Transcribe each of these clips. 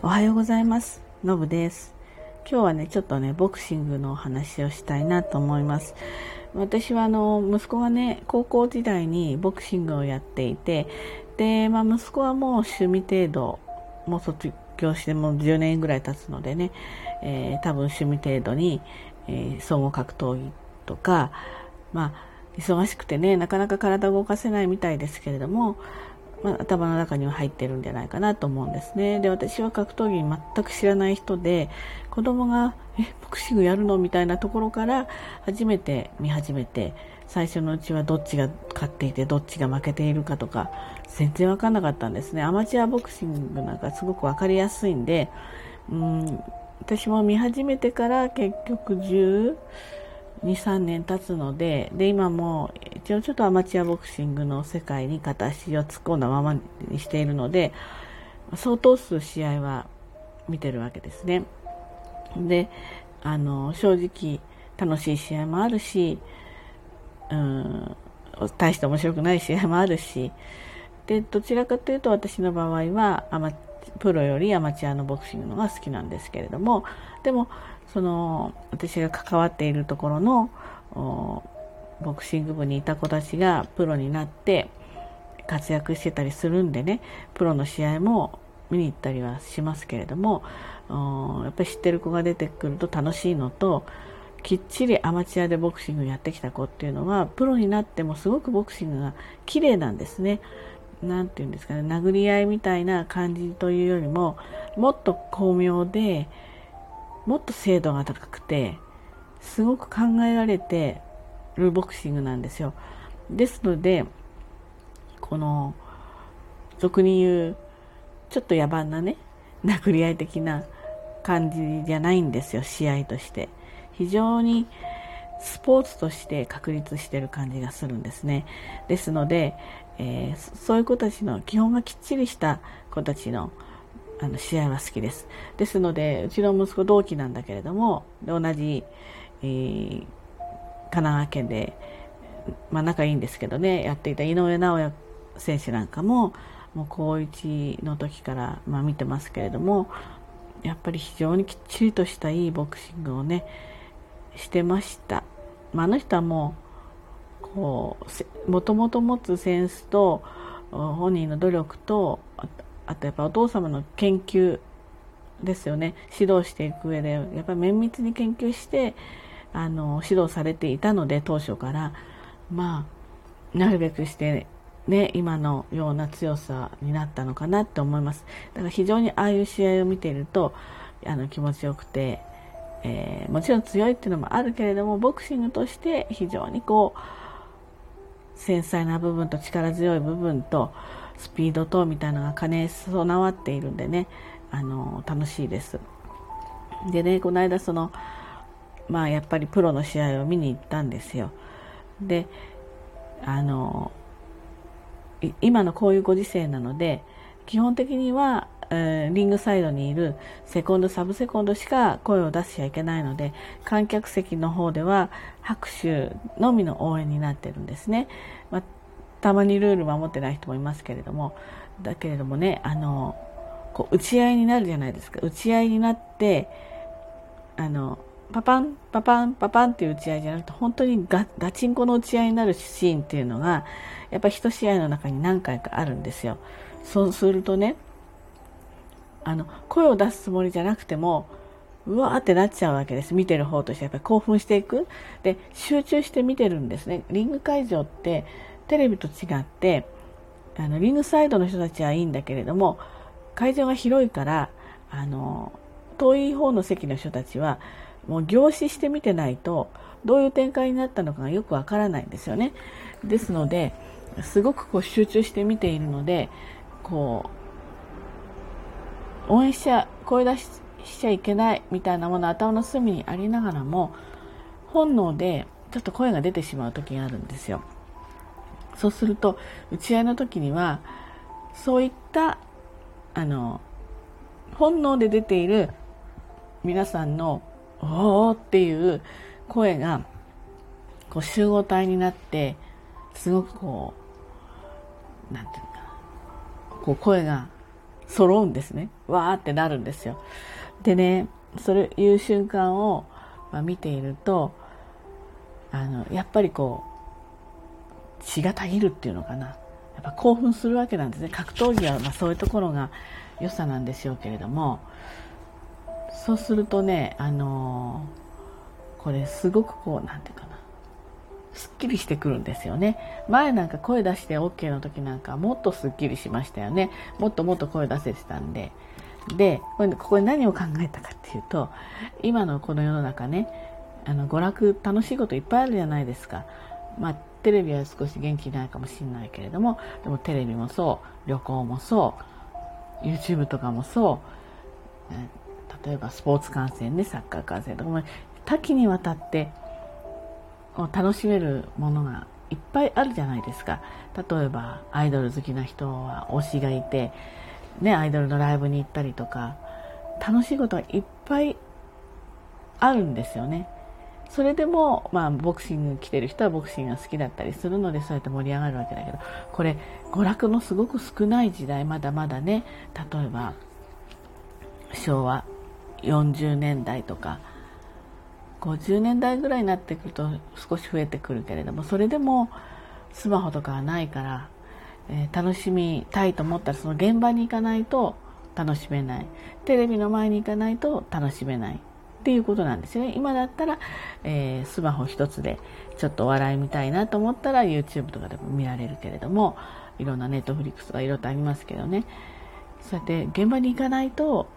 おはようございます。のぶです。今日はね、ちょっとね、ボクシングのお話をしたいなと思います。私はあの、息子がね、高校時代にボクシングをやっていて、で、まあ息子はもう趣味程度、もう卒業してもう10年ぐらい経つのでね、えー、多分趣味程度に、えー、総合格闘技とか、まあ、忙しくてね、なかなか体を動かせないみたいですけれども、まあ、頭の中には入ってるんじゃないかなと思うんですね。で、私は格闘技全く知らない人で、子供が、え、ボクシングやるのみたいなところから初めて見始めて、最初のうちはどっちが勝っていて、どっちが負けているかとか、全然わかんなかったんですね。アマチュアボクシングなんかすごくわかりやすいんで、うん、私も見始めてから結局10、2、3年経つので、で、今も一応ちょっとアマチュアボクシングの世界に片足を突っ込んだままにしているので、相当数試合は見てるわけですね。で、あの、正直楽しい試合もあるし、うん、大して面白くない試合もあるし、で、どちらかというと私の場合はアマプロよりアマチュアのボクシングのが好きなんですけれども、でも、その私が関わっているところのボクシング部にいた子たちがプロになって活躍してたりするんでねプロの試合も見に行ったりはしますけれどもやっぱり知ってる子が出てくると楽しいのときっちりアマチュアでボクシングやってきた子っていうのはプロになってもすごくボクシングが綺麗なんですね。なんて言うんですかね殴り合いみたいな感じというよりももっと巧妙でもっと精度が高くてすごく考えられてるボクシングなんですよ。ですのでこの俗に言うちょっと野蛮なね殴り合い的な感じじゃないんですよ試合として。非常にスポーツとして確立してる感じがするんですねですので、えー、そういう子たちの基本がきっちりした子たちのあの試合は好きです。ですので、うちの息子同期なんだけれども、同じ、えー、神奈川県で、まあ仲いいんですけどね、やっていた井上尚弥選手なんかも、もう高1の時から、まあ、見てますけれども、やっぱり非常にきっちりとしたいいボクシングをね、してました。あ、の人はも、う、もともと持つセンスと、本人の努力と、あとやっぱお父様の研究ですよね。指導していく上でやっぱり綿密に研究してあの指導されていたので当初から。まあなるべくしてね今のような強さになったのかなって思います。だから非常にああいう試合を見ているとあの気持ちよくて、えー、もちろん強いっていうのもあるけれどもボクシングとして非常にこう繊細な部分と力強い部分とスピードとみたいなのが兼ね備わっているんでねあの楽しいです。でねこの間そのまあやっぱりプロの試合を見に行ったんですよ。であの今のこういうご時世なので基本的には、えー、リングサイドにいるセコンドサブセコンドしか声を出しちゃいけないので観客席の方では拍手のみの応援になってるんですね、まあ、たまにルール守ってない人もいますけれども。だけれどもねあのこう打ち合いになるじゃないですか。打ち合いになってあのパパンパパンパパンっていう打ち合いじゃなくて本当にガガチンコの打ち合いになるシーンっていうのがやっぱり一試合の中に何回かあるんですよ。そうするとねあの声を出すつもりじゃなくてもうわーってなっちゃうわけです。見てる方として。やっぱり興奮していく。で集中して見てるんですね。リング会場ってテレビと違ってあのリングサイドの人たちはいいんだけれども会場が広いからあの遠い方の席の人たちはもう凝視して見てないとどういう展開になったのかがよくわからないんですよね。ですのですごくこう集中して見ているのでこう応援しちゃ声出ししちゃいけないみたいなもの頭の隅にありながらも本能でちょっと声が出てしまう時があるんですよ。そうすると打ち合いの時にはそういったあの本能で出ている皆さんの「おお!」っていう声がこう集合体になってすごくこうなんていうかこう声が揃うんですね。わーってなるんですよ。でね、それいう瞬間を、まあ、見ていると、あの、やっぱりこう、血がたぎるっていうのかな。やっぱ興奮するわけなんですね。格闘技はまそういうところが良さなんでしょうけれども、そうするとね、あのー、これすごくこう、なんていうかな、すっきりしてくるんですよね。前なんか声出して OK の時なんかもっとすっきりしましたよね。もっともっと声出せてたんで。で、ここで何を考えたかっていうと、今のこの世の中ね、あの娯楽楽しいこといっぱいあるじゃないですか。まあ、テレビは少し元気ないかもしれないけれども、でもテレビもそう、旅行もそう、YouTube とかもそう、例えばスポーツ観戦ね、サッカー観戦とかも多岐にわたって楽しめるものがいっぱいあるじゃないですか。例えばアイドル好きな人は推しがいて、ね、アイドルのライブに行ったりとか、楽しいことはいっぱいあるんですよね。それでも、まあ、ボクシング来てる人はボクシングが好きだったりするので、そうやって盛り上がるわけだけど、これ、娯楽のすごく少ない時代、まだまだね、例えば、昭和40年代とか、50年代ぐらいになってくると少し増えてくるけれどもそれでもスマホとかはないから、えー、楽しみたいと思ったらその現場に行かないと楽しめない。テレビの前に行かないと楽しめない。っていうことなんですよね。今だったら、えー、スマホ一つでちょっとお笑い見たいなと思ったら YouTube とかでも見られるけれどもいろんなネットフリックスとかいろいろとありますけどね。そうやって現場に行かないと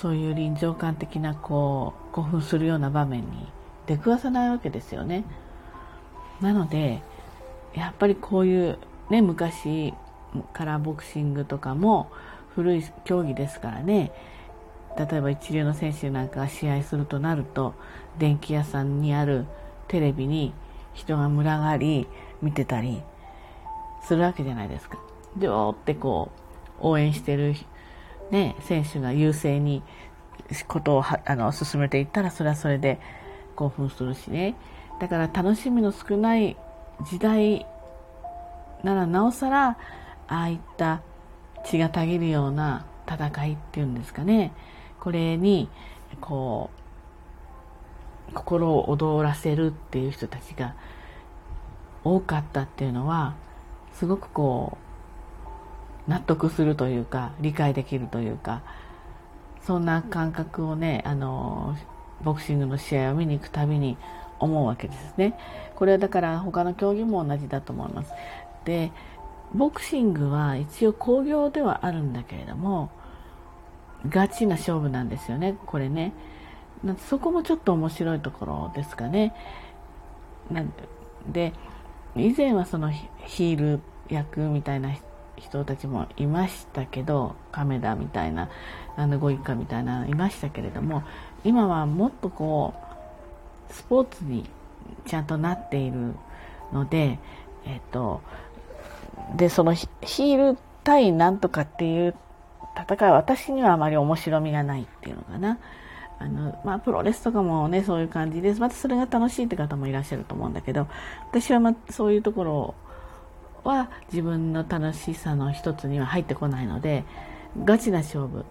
そういう臨場感的なこう興奮するような場面に出くわさないわけですよね。なのでやっぱりこういうね昔からボクシングとかも古い競技ですからね例えば一流の選手なんかが試合するとなると電気屋さんにあるテレビに人が群がり見てたりするわけじゃないですか。でおってこう応援してるね、選手が優勢にことをあの進めていったらそれはそれで興奮するしね。だから楽しみの少ない時代ならなおさらああいった血がたぎるような戦いっていうんですかね。これにこう心を躍らせるっていう人たちが多かったっていうのはすごくこう納得するというか理解できるというかそんな感覚をねあのボクシングの試合を見に行くたびに思うわけですね。これはだから他の競技も同じだと思います。でボクシングは一応興行ではあるんだけれどもガチな勝負なんですよね。これね。そこもちょっと面白いところですかね。なんで以前はそのヒール役みたいな人人たちもいましたけど亀田みたいなあのご一家みたいないましたけれども今はもっとこうスポーツにちゃんとなっているので、えっと、でそのヒール対なんとかっていう戦いは私にはあまり面白みがないっていうのかな。あのまあ、プロレスとかもねそういう感じですまたそれが楽しいって方もいらっしゃると思うんだけど私は、ま、そういうところは自分の楽しさの一つには入ってこないのでガチな勝負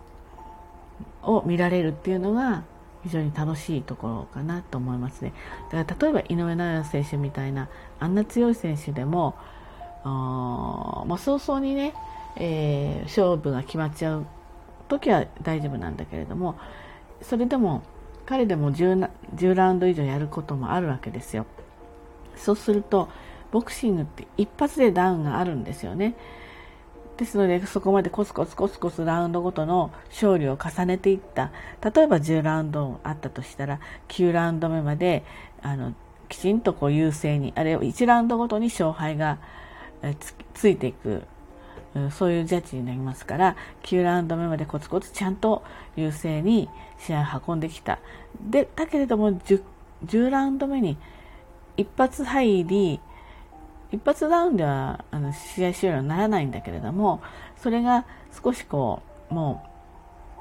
を見られるっていうのが非常に楽しいところかなと思いますね。だから例えば井上尚弥選手みたいなあんな強い選手でももう早々にね、えー、勝負が決まっちゃう時は大丈夫なんだけれどもそれでも彼でも 10, 10ラウンド以上やることもあるわけですよ。そうするとボクシングって一発でダウンがあるんですよね。ですので、そこまでコツコツコツコツラウンドごとの勝利を重ねていった。例えば10ラウンドあったとしたら、9ラウンド目まで、あの、きちんとこう優勢に、あれを1ラウンドごとに勝敗がつついていく。そういうジャッジになりますから、9ラウンド目までコツコツちゃんと優勢に試合を運んできた。で、だけれども10、10ラウンド目に一発入り、一発ダウンではあの試合終了にならないんだけれどもそれが少しこうも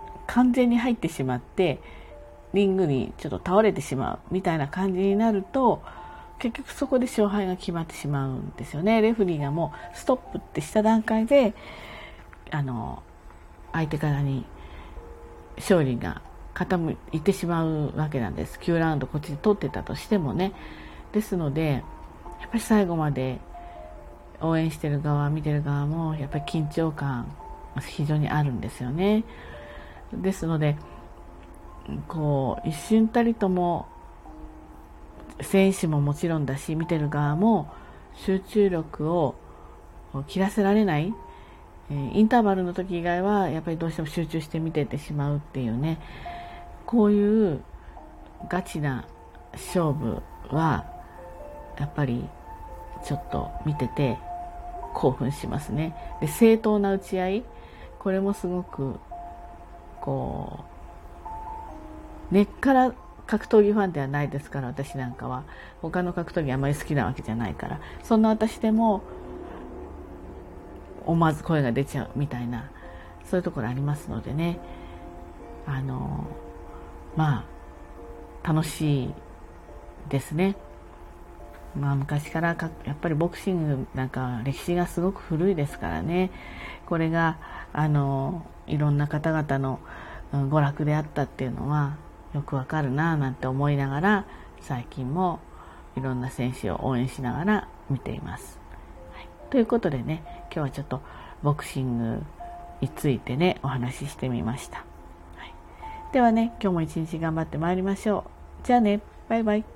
う完全に入ってしまってリングにちょっと倒れてしまうみたいな感じになると結局そこで勝敗が決まってしまうんですよね。レフリーがもうストップってした段階であの相手からに勝利が傾いてしまうわけなんです。9ラウンドこっちで取ってたとしてもね。ですのでっぱり最後まで応援してる側見てる側もやっぱり緊張感非常にあるんですよね。ですのでこう一瞬たりとも選手ももちろんだし見てる側も集中力を切らせられないインターバルの時以外はやっぱりどうしても集中して見ててしまうっていうねこういうガチな勝負はやっぱりちょっと見てて興奮しますね。で正当な打ち合い。これもすごくこう根っから格闘技ファンではないですから私なんかは。他の格闘技あまり好きなわけじゃないから。そんな私でも思わず声が出ちゃうみたいなそういうところありますのでね。あのまあ楽しいですね。まあ、昔からかやっぱりボクシングなんか歴史がすごく古いですからねこれがあのいろんな方々の娯楽であったっていうのはよくわかるななんて思いながら最近もいろんな選手を応援しながら見ています。はい、ということでね今日はちょっとボクシングについてねお話ししてみました。はい、ではね今日も一日頑張ってまいりましょう。じゃあねバイバイ。